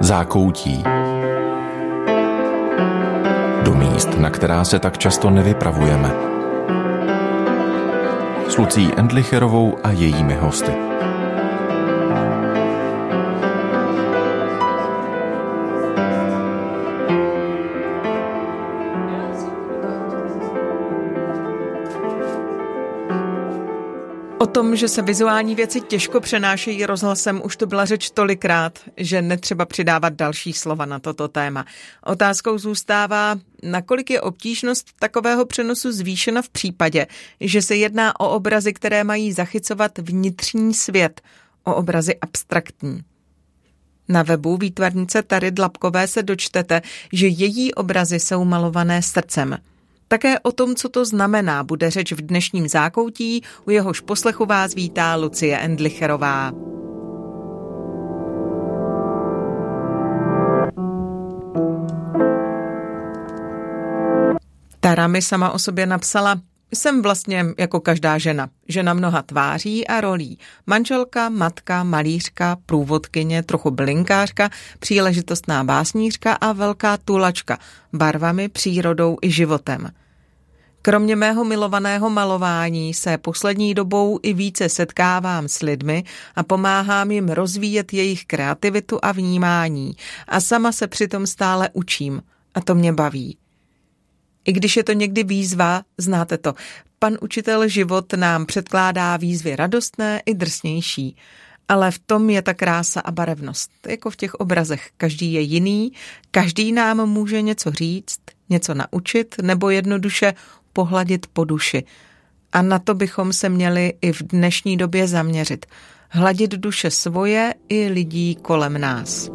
Zákoutí. Do míst, na která se tak často nevypravujeme. S Lucí Endlicherovou a jejími hosty. Tom, že se vizuální věci těžko přenášejí rozhlasem, už to byla řeč tolikrát, že netřeba přidávat další slova na toto téma. Otázkou zůstává, nakolik je obtížnost takového přenosu zvýšena v případě, že se jedná o obrazy, které mají zachycovat vnitřní svět, o obrazy abstraktní. Na webu výtvarnice Tary Dlabkové se dočtete, že její obrazy jsou malované srdcem – také o tom, co to znamená, bude řeč v dnešním zákoutí, u jehož poslechu vás vítá Lucie Endlicherová. Tara mi sama o sobě napsala, jsem vlastně jako každá žena. Žena mnoha tváří a rolí. Manželka, matka, malířka, průvodkyně, trochu blinkářka, příležitostná básnířka a velká tulačka. Barvami, přírodou i životem. Kromě mého milovaného malování se poslední dobou i více setkávám s lidmi a pomáhám jim rozvíjet jejich kreativitu a vnímání a sama se přitom stále učím a to mě baví. I když je to někdy výzva, znáte to, pan učitel život nám předkládá výzvy radostné i drsnější. Ale v tom je ta krása a barevnost, jako v těch obrazech. Každý je jiný, každý nám může něco říct, něco naučit nebo jednoduše pohladit po duši. A na to bychom se měli i v dnešní době zaměřit. Hladit duše svoje i lidí kolem nás.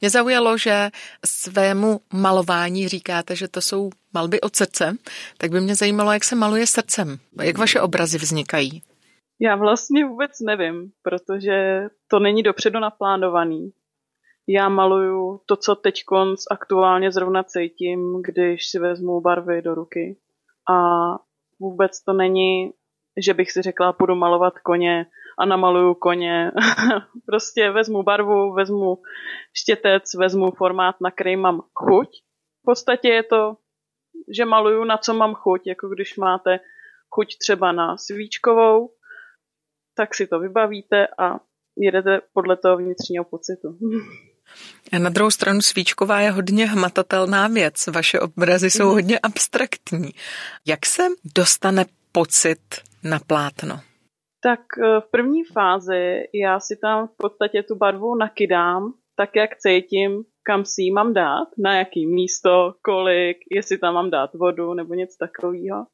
Mě zaujalo, že svému malování říkáte, že to jsou malby od srdce, tak by mě zajímalo, jak se maluje srdcem. Jak vaše obrazy vznikají? Já vlastně vůbec nevím, protože to není dopředu naplánovaný. Já maluju to, co teď aktuálně zrovna cítím, když si vezmu barvy do ruky. A vůbec to není, že bych si řekla, půjdu malovat koně a namaluju koně. prostě vezmu barvu, vezmu štětec, vezmu formát, na který mám chuť. V podstatě je to, že maluju na co mám chuť, jako když máte chuť třeba na svíčkovou, tak si to vybavíte a jedete podle toho vnitřního pocitu. A na druhou stranu svíčková je hodně hmatatelná věc. Vaše obrazy jsou mhm. hodně abstraktní. Jak se dostane pocit na plátno? Tak eh, v první fázi já si tam v podstatě tu barvu nakydám, tak jak cítím, kam si ji mám dát, na jaký místo, kolik, jestli tam mám dát vodu nebo něco takového.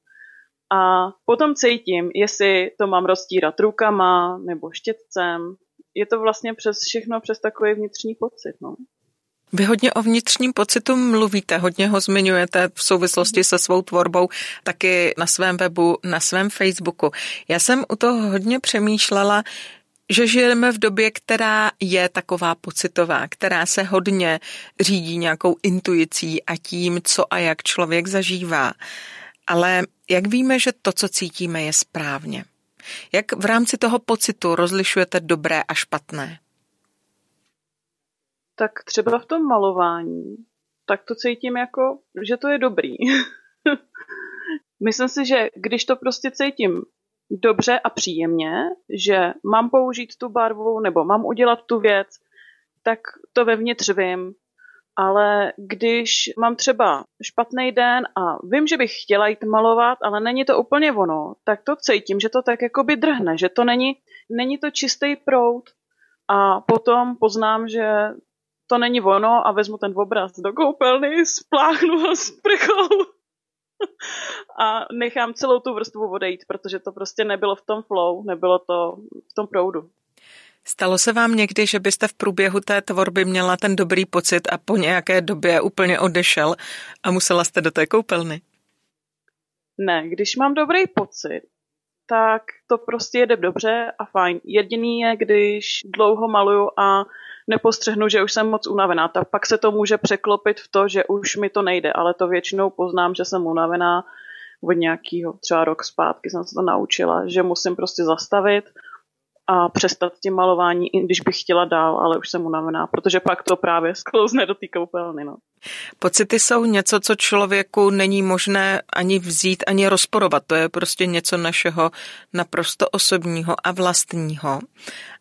A potom cítím, jestli to mám roztírat rukama nebo štětcem. Je to vlastně přes všechno přes takový vnitřní pocit. No. Vy hodně o vnitřním pocitu mluvíte, hodně ho zmiňujete v souvislosti se svou tvorbou, taky na svém webu, na svém Facebooku. Já jsem u toho hodně přemýšlela, že žijeme v době, která je taková pocitová, která se hodně řídí nějakou intuicí a tím, co a jak člověk zažívá. Ale jak víme, že to, co cítíme, je správně? Jak v rámci toho pocitu rozlišujete dobré a špatné? Tak třeba v tom malování, tak to cítím jako, že to je dobrý. Myslím si, že když to prostě cítím dobře a příjemně, že mám použít tu barvu nebo mám udělat tu věc, tak to vevnitř vím, ale když mám třeba špatný den a vím, že bych chtěla jít malovat, ale není to úplně ono, tak to cítím, že to tak jakoby drhne, že to není, není to čistý prout a potom poznám, že to není ono a vezmu ten obraz do koupelny, spláchnu ho s prchou a nechám celou tu vrstvu odejít, protože to prostě nebylo v tom flow, nebylo to v tom proudu. Stalo se vám někdy, že byste v průběhu té tvorby měla ten dobrý pocit a po nějaké době úplně odešel a musela jste do té koupelny? Ne, když mám dobrý pocit, tak to prostě jede dobře a fajn. Jediný je, když dlouho maluju a nepostřehnu, že už jsem moc unavená, tak pak se to může překlopit v to, že už mi to nejde, ale to většinou poznám, že jsem unavená od nějakého třeba rok zpátky jsem se to naučila, že musím prostě zastavit a přestat tím malování, i když bych chtěla dál, ale už jsem unavená, protože pak to právě sklouzne do té koupelny. No. Pocity jsou něco, co člověku není možné ani vzít, ani rozporovat. To je prostě něco našeho naprosto osobního a vlastního.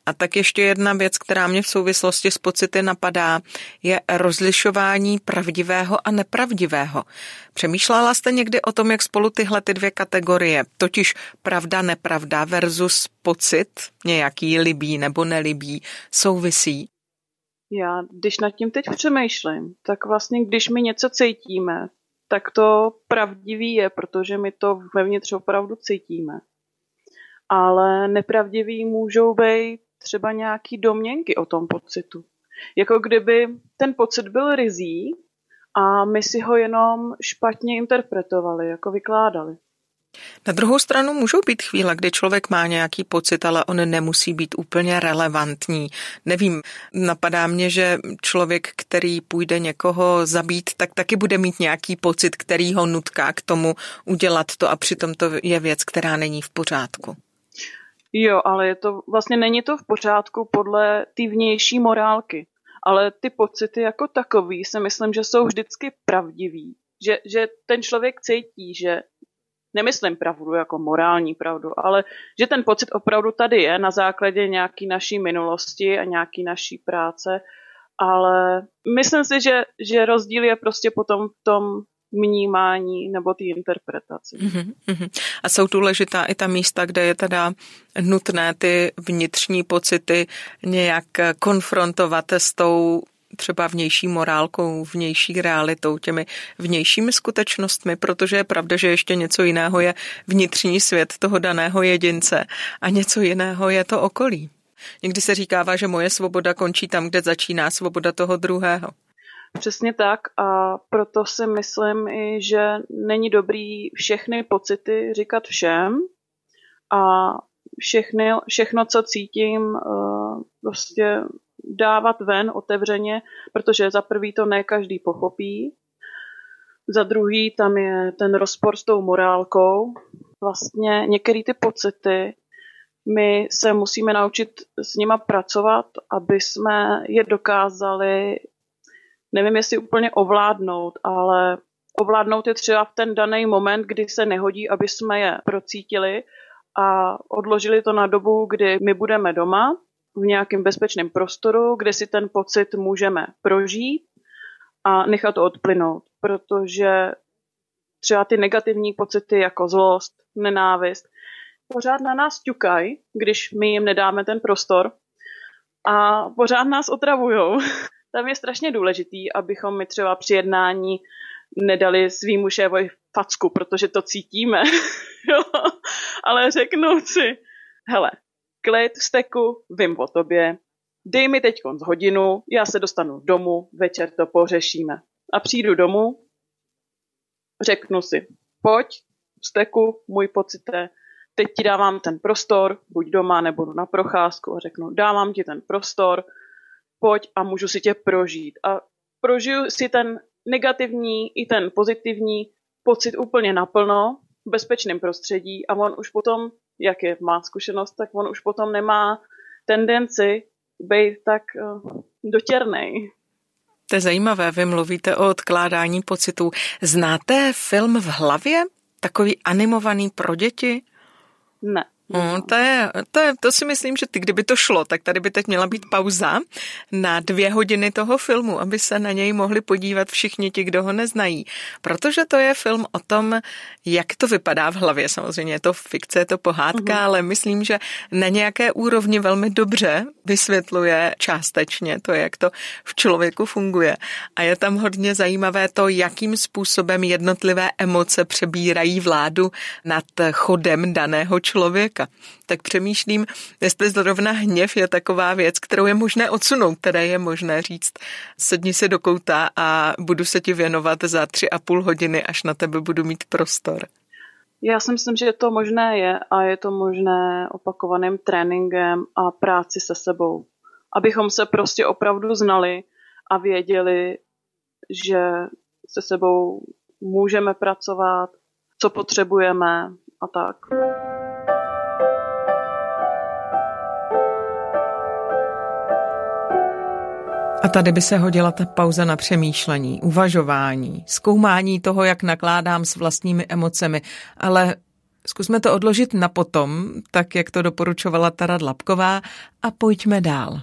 A tak ještě jedna věc, která mě v souvislosti s pocity napadá, je rozlišování pravdivého a nepravdivého. Přemýšlela jste někdy o tom, jak spolu tyhle ty dvě kategorie, totiž pravda, nepravda versus pocit, nějaký libý nebo nelibý, souvisí? Já, když nad tím teď přemýšlím, tak vlastně, když my něco cítíme, tak to pravdivý je, protože my to vevnitř opravdu cítíme. Ale nepravdivý můžou být třeba nějaký domněnky o tom pocitu. Jako kdyby ten pocit byl rizí a my si ho jenom špatně interpretovali, jako vykládali. Na druhou stranu můžou být chvíle, kdy člověk má nějaký pocit, ale on nemusí být úplně relevantní. Nevím, napadá mě, že člověk, který půjde někoho zabít, tak taky bude mít nějaký pocit, který ho nutká k tomu udělat to a přitom to je věc, která není v pořádku. Jo, ale je to, vlastně není to v pořádku podle té vnější morálky. Ale ty pocity jako takový si myslím, že jsou vždycky pravdivý. Že, že ten člověk cítí, že nemyslím pravdu jako morální pravdu, ale že ten pocit opravdu tady je na základě nějaký naší minulosti a nějaký naší práce, ale myslím si, že, že rozdíl je prostě potom v tom vnímání nebo té interpretaci. Mm-hmm. A jsou důležitá i ta místa, kde je teda nutné ty vnitřní pocity nějak konfrontovat s tou třeba vnější morálkou, vnější realitou, těmi vnějšími skutečnostmi, protože je pravda, že ještě něco jiného je vnitřní svět toho daného jedince a něco jiného je to okolí. Někdy se říkává, že moje svoboda končí tam, kde začíná svoboda toho druhého. Přesně tak a proto si myslím i, že není dobrý všechny pocity říkat všem a všechny, všechno, co cítím, eh, prostě dávat ven otevřeně, protože za prvý to ne každý pochopí, za druhý tam je ten rozpor s tou morálkou. Vlastně některé ty pocity my se musíme naučit s nima pracovat, aby jsme je dokázali nevím, jestli úplně ovládnout, ale ovládnout je třeba v ten daný moment, kdy se nehodí, aby jsme je procítili a odložili to na dobu, kdy my budeme doma v nějakém bezpečném prostoru, kde si ten pocit můžeme prožít a nechat to odplynout, protože třeba ty negativní pocity jako zlost, nenávist, pořád na nás ťukají, když my jim nedáme ten prostor a pořád nás otravujou. Tam je strašně důležitý, abychom my třeba při jednání nedali svýmu šéfovi facku, protože to cítíme. Ale řeknu si, hele, klid, steku, vím o tobě, dej mi teď z hodinu, já se dostanu domů, večer to pořešíme. A přijdu domů, řeknu si, pojď, steku, můj pocit je, teď ti dávám ten prostor, buď doma nebo na procházku a řeknu, dávám ti ten prostor, pojď a můžu si tě prožít. A prožiju si ten negativní i ten pozitivní pocit úplně naplno v bezpečném prostředí a on už potom, jak je má zkušenost, tak on už potom nemá tendenci být tak uh, dotěrnej. To je zajímavé, vy mluvíte o odkládání pocitů. Znáte film v hlavě? Takový animovaný pro děti? Ne. No, to, je, to, je, to si myslím, že ty, kdyby to šlo, tak tady by teď měla být pauza na dvě hodiny toho filmu, aby se na něj mohli podívat všichni ti, kdo ho neznají. Protože to je film o tom, jak to vypadá v hlavě. Samozřejmě je to fikce, je to pohádka, mm-hmm. ale myslím, že na nějaké úrovni velmi dobře vysvětluje částečně to, jak to v člověku funguje. A je tam hodně zajímavé to, jakým způsobem jednotlivé emoce přebírají vládu nad chodem daného člověka člověka. Tak přemýšlím, jestli zrovna hněv je taková věc, kterou je možné odsunout, které je možné říct. Sedni se do kouta a budu se ti věnovat za tři a půl hodiny, až na tebe budu mít prostor. Já si myslím, že to možné je a je to možné opakovaným tréninkem a práci se sebou. Abychom se prostě opravdu znali a věděli, že se sebou můžeme pracovat, co potřebujeme a tak. A tady by se hodila ta pauza na přemýšlení, uvažování, zkoumání toho, jak nakládám s vlastními emocemi, ale zkusme to odložit na potom, tak jak to doporučovala Tara Dlapková a pojďme dál.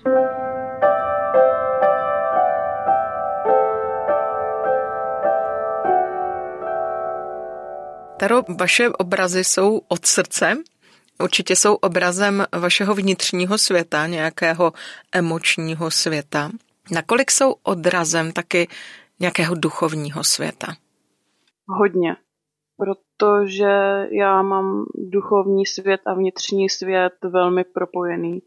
Taro, vaše obrazy jsou od srdce, určitě jsou obrazem vašeho vnitřního světa, nějakého emočního světa. Nakolik jsou odrazem taky nějakého duchovního světa? Hodně, protože já mám duchovní svět a vnitřní svět velmi propojený.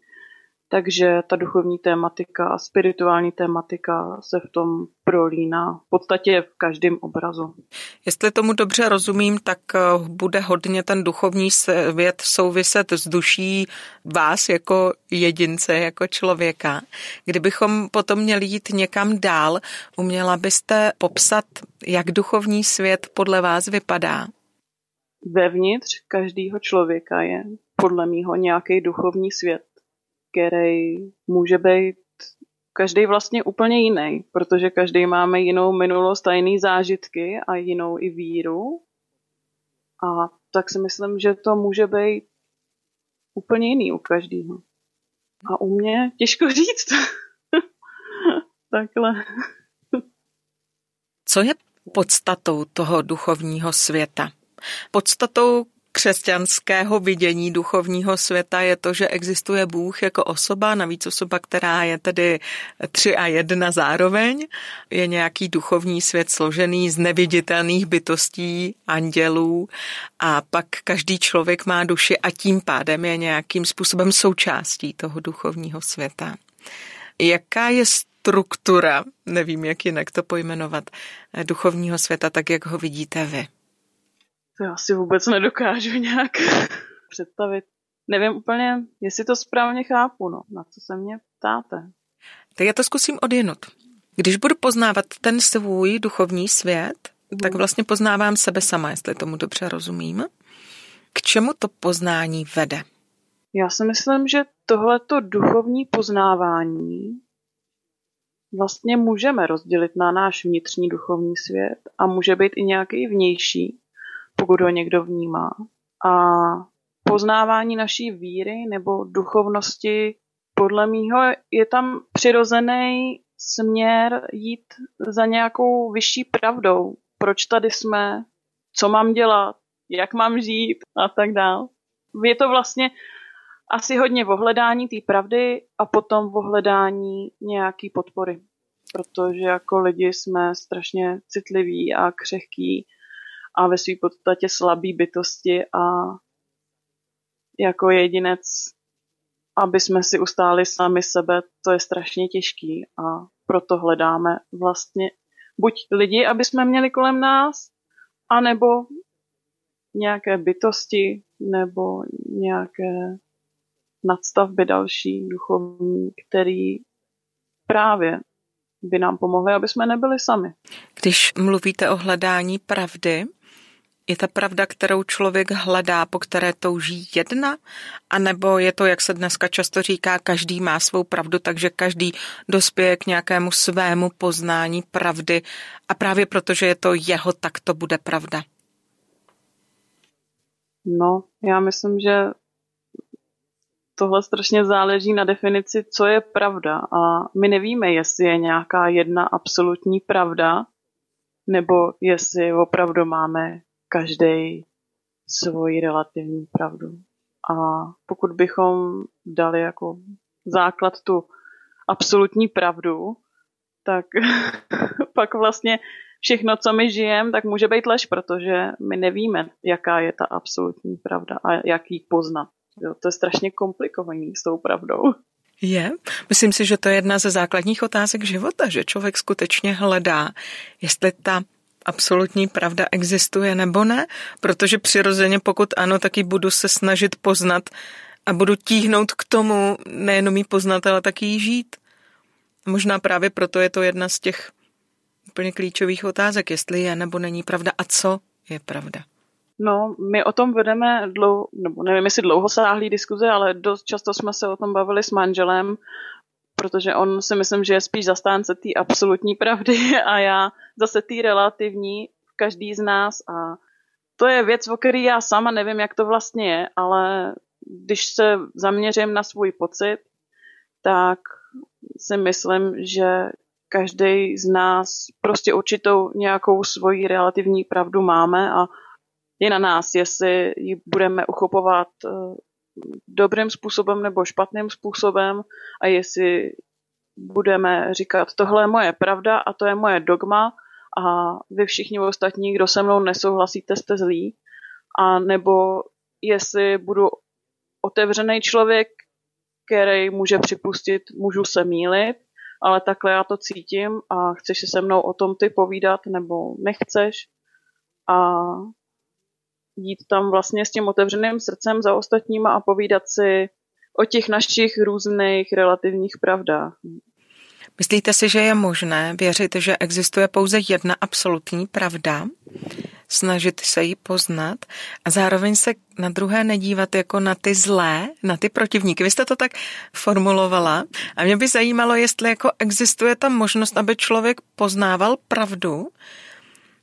Takže ta duchovní tématika a spirituální tématika se v tom prolíná v podstatě v každém obrazu. Jestli tomu dobře rozumím, tak eh, bude hodně ten duchovní svět souviset s duší vás jako jedince, jako člověka. Kdybychom potom měli jít někam dál, uměla byste popsat, jak duchovní svět podle vás vypadá? Vevnitř každého člověka je podle mýho nějaký duchovní svět který může být každý vlastně úplně jiný, protože každý máme jinou minulost a jiný zážitky a jinou i víru. A tak si myslím, že to může být úplně jiný u každého. A u mě těžko říct. Takhle. Co je podstatou toho duchovního světa? Podstatou křesťanského vidění duchovního světa je to, že existuje Bůh jako osoba, navíc osoba, která je tedy tři a jedna zároveň. Je nějaký duchovní svět složený z neviditelných bytostí, andělů a pak každý člověk má duši a tím pádem je nějakým způsobem součástí toho duchovního světa. Jaká je struktura, nevím, jak jinak to pojmenovat, duchovního světa, tak jak ho vidíte vy? To já si vůbec nedokážu nějak představit. Nevím úplně, jestli to správně chápu, no, na co se mě ptáte. Tak já to zkusím odjenut. Když budu poznávat ten svůj duchovní svět, mm. tak vlastně poznávám sebe sama, jestli tomu dobře rozumím. K čemu to poznání vede? Já si myslím, že tohleto duchovní poznávání vlastně můžeme rozdělit na náš vnitřní duchovní svět a může být i nějaký vnější, pokud ho někdo vnímá. A poznávání naší víry nebo duchovnosti podle mýho je tam přirozený směr jít za nějakou vyšší pravdou. Proč tady jsme, co mám dělat, jak mám žít a tak dál. Je to vlastně asi hodně v ohledání té pravdy a potom v ohledání nějaký podpory. Protože jako lidi jsme strašně citliví a křehkí a ve své podstatě slabý bytosti a jako jedinec, aby jsme si ustáli sami sebe, to je strašně těžký a proto hledáme vlastně buď lidi, aby jsme měli kolem nás, anebo nějaké bytosti nebo nějaké nadstavby další duchovní, který právě by nám pomohly, aby jsme nebyli sami. Když mluvíte o hledání pravdy, je ta pravda, kterou člověk hledá, po které touží jedna? A nebo je to, jak se dneska často říká, každý má svou pravdu, takže každý dospěje k nějakému svému poznání pravdy a právě protože je to jeho, tak to bude pravda? No, já myslím, že tohle strašně záleží na definici, co je pravda. A my nevíme, jestli je nějaká jedna absolutní pravda, nebo jestli opravdu máme každý svoji relativní pravdu. A pokud bychom dali jako základ tu absolutní pravdu, tak pak vlastně všechno, co my žijeme, tak může být lež, protože my nevíme, jaká je ta absolutní pravda a jak ji poznat. Jo, to je strašně komplikovaný s tou pravdou. Je. Myslím si, že to je jedna ze základních otázek života, že člověk skutečně hledá, jestli ta absolutní pravda existuje nebo ne, protože přirozeně pokud ano, taky budu se snažit poznat a budu tíhnout k tomu nejenom jí poznat, ale taky jí žít. Možná právě proto je to jedna z těch úplně klíčových otázek, jestli je nebo není pravda a co je pravda. No, my o tom vedeme dlouho, nebo nevím, jestli dlouhosáhlý diskuze, ale dost často jsme se o tom bavili s manželem, protože on si myslím, že je spíš zastánce té absolutní pravdy a já zase té relativní, každý z nás a to je věc, o který já sama nevím, jak to vlastně je, ale když se zaměřím na svůj pocit, tak si myslím, že každý z nás prostě určitou nějakou svoji relativní pravdu máme a je na nás, jestli ji budeme uchopovat eh, dobrým způsobem nebo špatným způsobem a jestli budeme říkat, tohle je moje pravda a to je moje dogma a vy všichni ostatní, kdo se mnou nesouhlasíte, jste zlí, a nebo jestli budu otevřený člověk, který může připustit, můžu se mílit, ale takhle já to cítím a chceš si se mnou o tom ty povídat nebo nechceš? A jít tam vlastně s tím otevřeným srdcem za ostatníma a povídat si o těch našich různých relativních pravdách. Myslíte si, že je možné věřit, že existuje pouze jedna absolutní pravda, snažit se ji poznat a zároveň se na druhé nedívat jako na ty zlé, na ty protivníky. Vy jste to tak formulovala a mě by zajímalo, jestli jako existuje ta možnost, aby člověk poznával pravdu,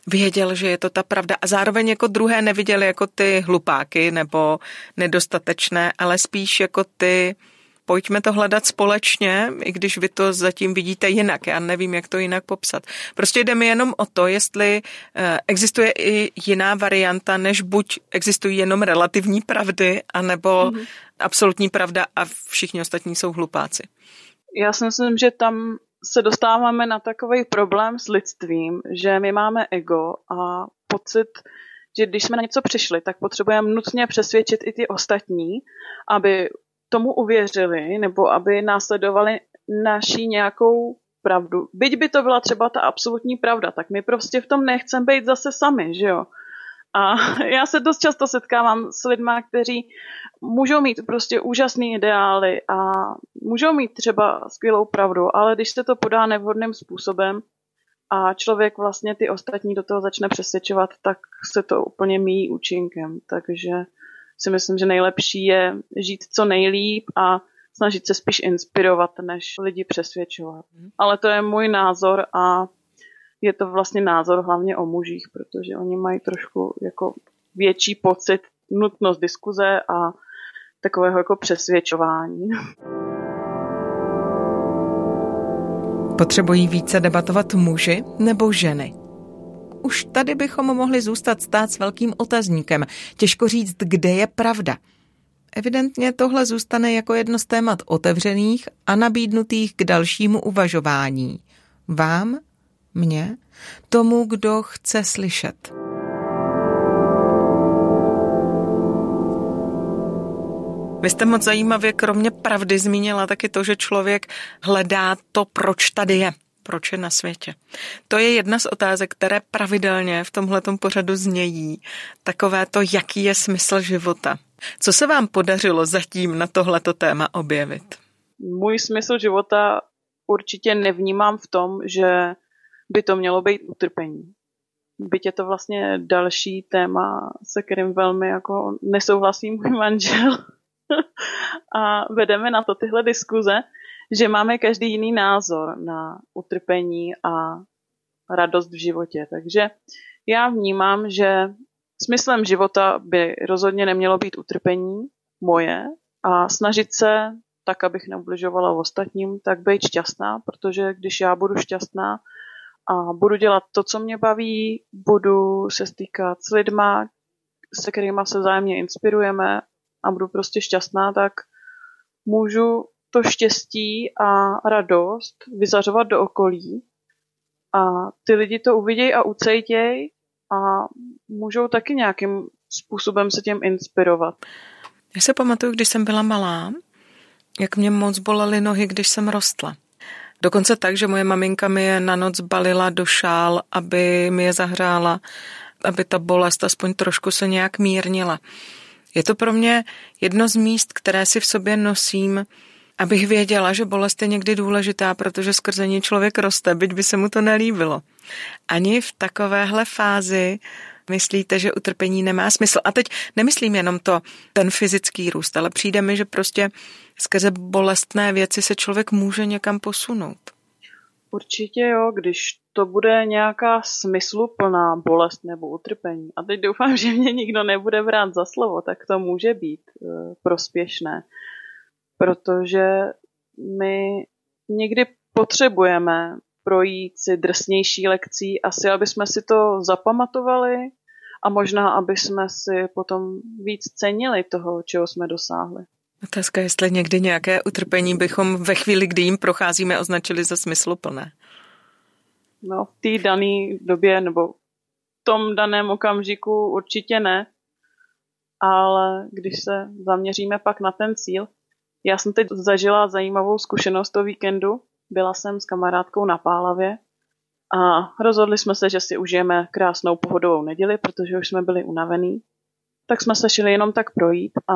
věděl, že je to ta pravda a zároveň jako druhé neviděl jako ty hlupáky nebo nedostatečné, ale spíš jako ty pojďme to hledat společně, i když vy to zatím vidíte jinak. Já nevím, jak to jinak popsat. Prostě jde mi jenom o to, jestli eh, existuje i jiná varianta, než buď existují jenom relativní pravdy, anebo mm-hmm. absolutní pravda a všichni ostatní jsou hlupáci. Já si myslím, že tam se dostáváme na takový problém s lidstvím, že my máme ego a pocit, že když jsme na něco přišli, tak potřebujeme nutně přesvědčit i ty ostatní, aby tomu uvěřili nebo aby následovali naší nějakou pravdu. Byť by to byla třeba ta absolutní pravda, tak my prostě v tom nechceme být zase sami, že jo. A já se dost často setkávám s lidmi, kteří můžou mít prostě úžasné ideály a můžou mít třeba skvělou pravdu, ale když se to podá nevhodným způsobem a člověk vlastně ty ostatní do toho začne přesvědčovat, tak se to úplně míjí účinkem. Takže si myslím, že nejlepší je žít co nejlíp a snažit se spíš inspirovat, než lidi přesvědčovat. Mhm. Ale to je můj názor a je to vlastně názor hlavně o mužích, protože oni mají trošku jako větší pocit, nutnost diskuze a takového jako přesvědčování. Potřebují více debatovat muži nebo ženy? Už tady bychom mohli zůstat stát s velkým otazníkem. Těžko říct, kde je pravda. Evidentně tohle zůstane jako jedno z témat otevřených a nabídnutých k dalšímu uvažování. Vám, mně, tomu, kdo chce slyšet. Vy jste moc zajímavě kromě pravdy zmínila taky to, že člověk hledá to, proč tady je proč je na světě. To je jedna z otázek, které pravidelně v tomhletom pořadu znějí. Takové to, jaký je smysl života. Co se vám podařilo zatím na tohleto téma objevit? Můj smysl života určitě nevnímám v tom, že by to mělo být utrpení. Byť je to vlastně další téma, se kterým velmi jako nesouhlasí můj manžel. a vedeme na to tyhle diskuze, že máme každý jiný názor na utrpení a radost v životě. Takže já vnímám, že smyslem života by rozhodně nemělo být utrpení moje a snažit se tak, abych neubližovala ostatním, tak být šťastná, protože když já budu šťastná a budu dělat to, co mě baví, budu se stýkat s lidma, se kterými se zájemně inspirujeme a budu prostě šťastná, tak můžu to štěstí a radost vyzařovat do okolí a ty lidi to uvidějí a ucejtějí a můžou taky nějakým způsobem se tím inspirovat. Já se pamatuju, když jsem byla malá, jak mě moc bolely nohy, když jsem rostla. Dokonce tak, že moje maminka mi je na noc balila do šál, aby mi je zahrála, aby ta bolest aspoň trošku se nějak mírnila. Je to pro mě jedno z míst, které si v sobě nosím, abych věděla, že bolest je někdy důležitá, protože skrze ní člověk roste, byť by se mu to nelíbilo. Ani v takovéhle fázi myslíte, že utrpení nemá smysl. A teď nemyslím jenom to, ten fyzický růst, ale přijde mi, že prostě skrze bolestné věci se člověk může někam posunout. Určitě jo, když to bude nějaká smysluplná bolest nebo utrpení. A teď doufám, že mě nikdo nebude brát za slovo, tak to může být e, prospěšné. Protože my někdy potřebujeme projít si drsnější lekcí, asi aby jsme si to zapamatovali a možná, aby jsme si potom víc cenili toho, čeho jsme dosáhli. Otázka, jestli někdy nějaké utrpení bychom ve chvíli, kdy jim procházíme, označili za smysluplné. No, v té dané době nebo v tom daném okamžiku určitě ne, ale když se zaměříme pak na ten cíl, já jsem teď zažila zajímavou zkušenost o víkendu. Byla jsem s kamarádkou na Pálavě a rozhodli jsme se, že si užijeme krásnou pohodovou neděli, protože už jsme byli unavení. Tak jsme se šli jenom tak projít a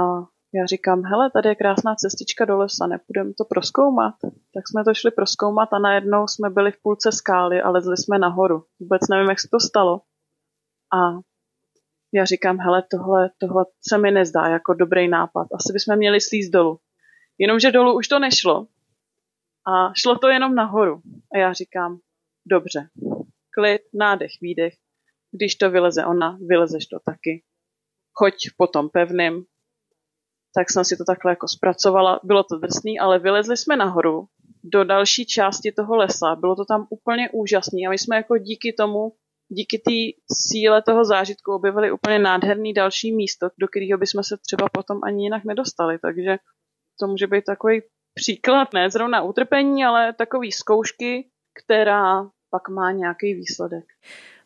já říkám, hele, tady je krásná cestička do lesa, nepůjdeme to proskoumat. Tak jsme to šli proskoumat a najednou jsme byli v půlce skály a lezli jsme nahoru. Vůbec nevím, jak se to stalo. A já říkám, hele, tohle, tohle se mi nezdá jako dobrý nápad. Asi bychom měli slízt dolů. Jenomže dolů už to nešlo. A šlo to jenom nahoru. A já říkám, dobře, klid, nádech, výdech. Když to vyleze ona, vylezeš to taky. Choď po tom pevným, tak jsem si to takhle jako zpracovala. Bylo to drsný, ale vylezli jsme nahoru do další části toho lesa. Bylo to tam úplně úžasné a my jsme jako díky tomu, díky té síle toho zážitku objevili úplně nádherný další místo, do kterého bychom se třeba potom ani jinak nedostali. Takže to může být takový příklad, ne zrovna utrpení, ale takový zkoušky, která pak má nějaký výsledek.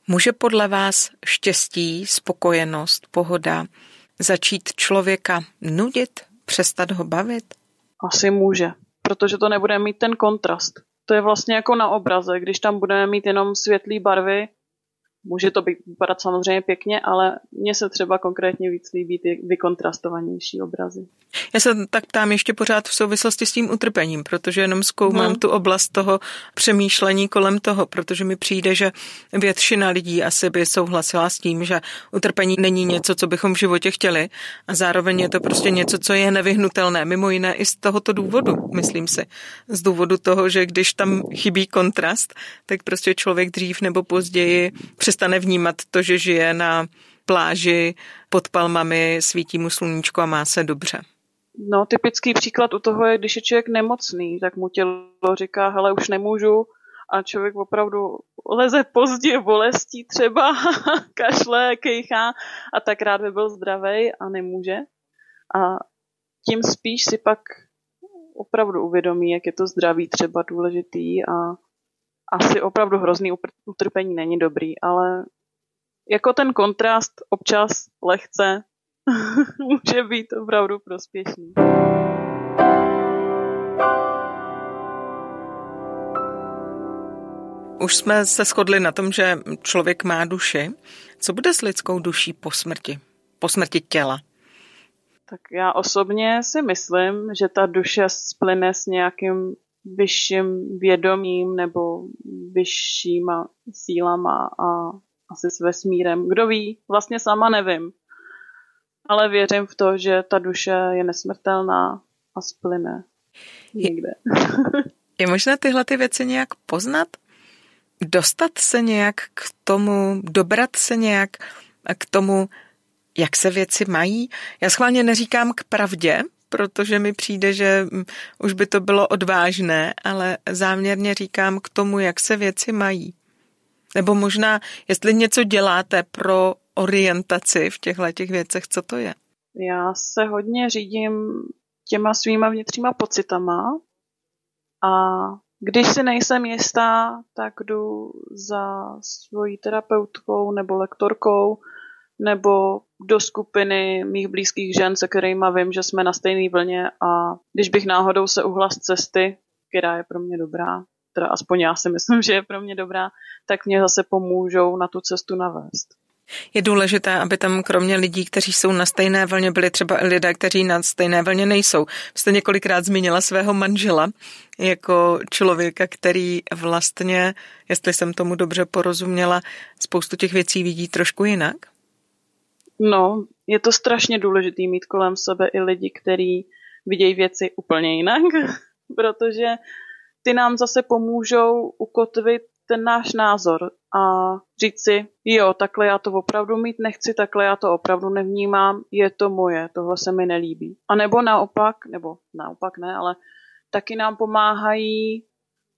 Může podle vás štěstí, spokojenost, pohoda začít člověka nudit, přestat ho bavit? Asi může, protože to nebude mít ten kontrast. To je vlastně jako na obraze, když tam budeme mít jenom světlé barvy, Může to být vypadat samozřejmě pěkně, ale mně se třeba konkrétně víc líbí ty vykontrastovanější obrazy. Já se tak ptám ještě pořád v souvislosti s tím utrpením, protože jenom zkoumám hmm. tu oblast toho přemýšlení kolem toho, protože mi přijde, že většina lidí asi by souhlasila s tím, že utrpení není něco, co bychom v životě chtěli a zároveň je to prostě něco, co je nevyhnutelné, mimo jiné i z tohoto důvodu, myslím si. Z důvodu toho, že když tam chybí kontrast, tak prostě člověk dřív nebo později přestane vnímat to, že žije na pláži pod palmami, svítí mu sluníčko a má se dobře. No, typický příklad u toho je, když je člověk nemocný, tak mu tělo říká, hele, už nemůžu, a člověk opravdu leze pozdě bolestí třeba, kašle, kejchá a tak rád by byl zdravý a nemůže. A tím spíš si pak opravdu uvědomí, jak je to zdraví třeba důležitý a asi opravdu hrozný utrpení není dobrý, ale jako ten kontrast občas lehce může být opravdu prospěšný. Už jsme se shodli na tom, že člověk má duši. Co bude s lidskou duší po smrti? Po smrti těla? Tak já osobně si myslím, že ta duše splyne s nějakým vyšším vědomím nebo vyššíma sílama a asi s vesmírem. Kdo ví, vlastně sama nevím. Ale věřím v to, že ta duše je nesmrtelná a splyne někde. Je možné tyhle ty věci nějak poznat? Dostat se nějak k tomu, dobrat se nějak k tomu, jak se věci mají? Já schválně neříkám k pravdě, protože mi přijde, že mm, už by to bylo odvážné, ale záměrně říkám k tomu, jak se věci mají. Nebo možná, jestli něco děláte pro orientaci v těchto těch věcech, co to je? Já se hodně řídím těma svýma vnitřníma pocitama a když si nejsem jistá, tak jdu za svojí terapeutkou nebo lektorkou nebo do skupiny mých blízkých žen, se kterými vím, že jsme na stejné vlně a když bych náhodou se uhla z cesty, která je pro mě dobrá, teda aspoň já si myslím, že je pro mě dobrá, tak mě zase pomůžou na tu cestu navést. Je důležité, aby tam kromě lidí, kteří jsou na stejné vlně, byli třeba i lidé, kteří na stejné vlně nejsou. Jste několikrát zmínila svého manžela jako člověka, který vlastně, jestli jsem tomu dobře porozuměla, spoustu těch věcí vidí trošku jinak? No, je to strašně důležité mít kolem sebe i lidi, kteří vidějí věci úplně jinak, protože ty nám zase pomůžou ukotvit ten náš názor a říct si, jo, takhle já to opravdu mít nechci, takhle já to opravdu nevnímám, je to moje, tohle se mi nelíbí. A nebo naopak, nebo naopak ne, ale taky nám pomáhají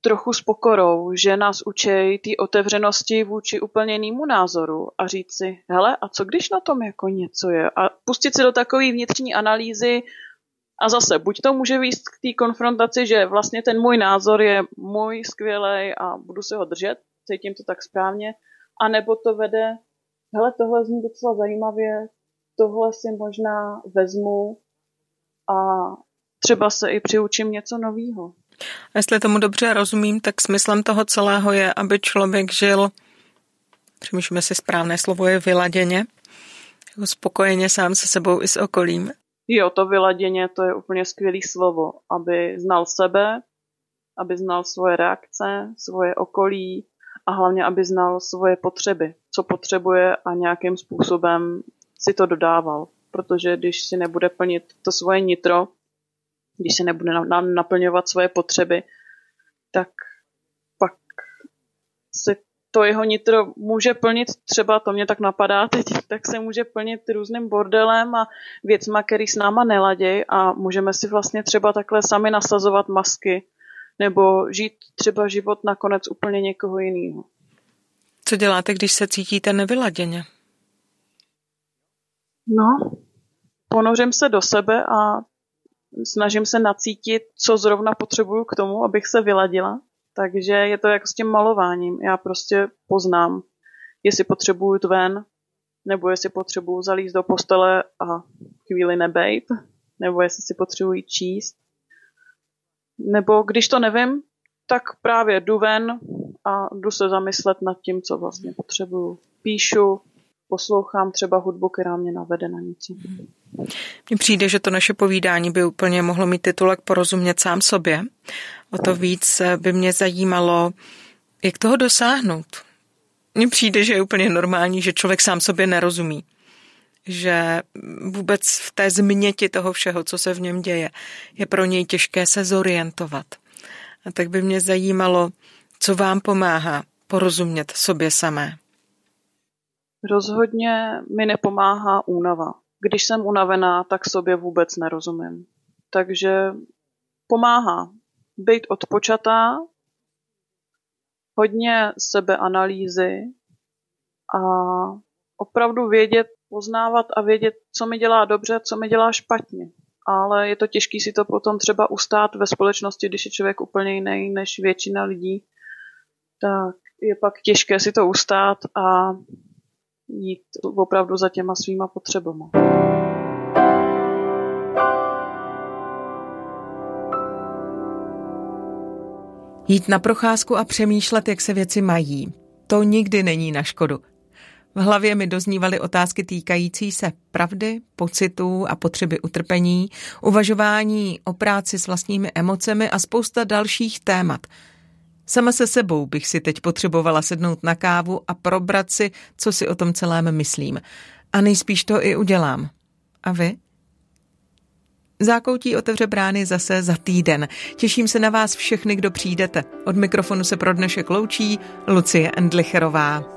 trochu s pokorou, že nás učí té otevřenosti vůči úplně jinému názoru a říct si, hele, a co když na tom jako něco je? A pustit se do takové vnitřní analýzy a zase, buď to může výjít k té konfrontaci, že vlastně ten můj názor je můj skvělý a budu se ho držet, cítím to tak správně, a nebo to vede, hele, tohle zní docela zajímavě, tohle si možná vezmu a třeba se i přiučím něco nového. A jestli tomu dobře rozumím, tak smyslem toho celého je, aby člověk žil, přemýšlíme si správné slovo je vyladěně, jako spokojeně sám se sebou i s okolím. Jo, to vyladěně, to je úplně skvělý slovo, aby znal sebe, aby znal svoje reakce, svoje okolí a hlavně, aby znal svoje potřeby, co potřebuje a nějakým způsobem si to dodával. Protože když si nebude plnit to svoje nitro, když se nebude naplňovat svoje potřeby, tak pak se to jeho nitro může plnit, třeba to mě tak napadá teď, tak se může plnit různým bordelem a věcma, který s náma neladějí a můžeme si vlastně třeba takhle sami nasazovat masky nebo žít třeba život nakonec úplně někoho jiného. Co děláte, když se cítíte nevyladěně? No, ponořím se do sebe a snažím se nacítit, co zrovna potřebuju k tomu, abych se vyladila. Takže je to jako s tím malováním. Já prostě poznám, jestli potřebuju jít ven, nebo jestli potřebuju zalízt do postele a chvíli nebejt, nebo jestli si potřebuji číst. Nebo když to nevím, tak právě jdu ven a jdu se zamyslet nad tím, co vlastně potřebuju. Píšu, poslouchám třeba hudbu, která mě navede na něco. Mně přijde, že to naše povídání by úplně mohlo mít titulek porozumět sám sobě. O to víc by mě zajímalo, jak toho dosáhnout. Mně přijde, že je úplně normální, že člověk sám sobě nerozumí. Že vůbec v té změti toho všeho, co se v něm děje, je pro něj těžké se zorientovat. A tak by mě zajímalo, co vám pomáhá porozumět sobě samé. Rozhodně mi nepomáhá únava. Když jsem unavená, tak sobě vůbec nerozumím. Takže pomáhá být odpočatá, hodně sebeanalýzy a opravdu vědět, poznávat a vědět, co mi dělá dobře, co mi dělá špatně. Ale je to těžké si to potom třeba ustát ve společnosti, když je člověk úplně jiný než většina lidí. Tak je pak těžké si to ustát a jít opravdu za těma svýma potřebama. Jít na procházku a přemýšlet, jak se věci mají. To nikdy není na škodu. V hlavě mi doznívaly otázky týkající se pravdy, pocitů a potřeby utrpení, uvažování o práci s vlastními emocemi a spousta dalších témat – Sama se sebou bych si teď potřebovala sednout na kávu a probrat si, co si o tom celém myslím. A nejspíš to i udělám. A vy? Zákoutí otevře brány zase za týden. Těším se na vás všechny, kdo přijdete. Od mikrofonu se pro dnešek loučí Lucie Endlicherová.